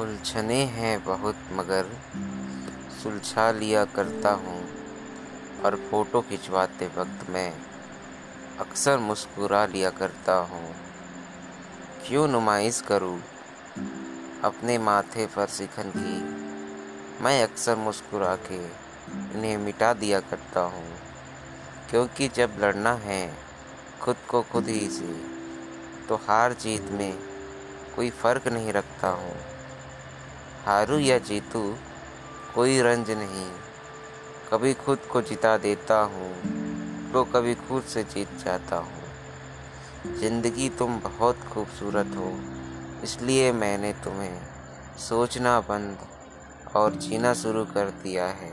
उलझने हैं बहुत, मगर सुलझा लिया करता हूँ। और फ़ोटो खिंचवाते वक्त मैं अक्सर मुस्कुरा लिया करता हूँ। क्यों नुमाइश करूँ? अपने माथे पर शिखन की मैं अक्सर मुस्कुरा के इन्हें मिटा दिया करता हूँ। क्योंकि जब लड़ना है, खुद को खुद ही से तो हार जीत में कोई फ़र्क नहीं रखता हूँ। हारू या जीतू, कोई रंज नहीं। कभी खुद को जिता देता हूँ तो कभी खुद से जीत जाता हूँ। ज़िंदगी तुम बहुत खूबसूरत हो, इसलिए मैंने तुम्हें सोचना बंद और जीना शुरू कर दिया है।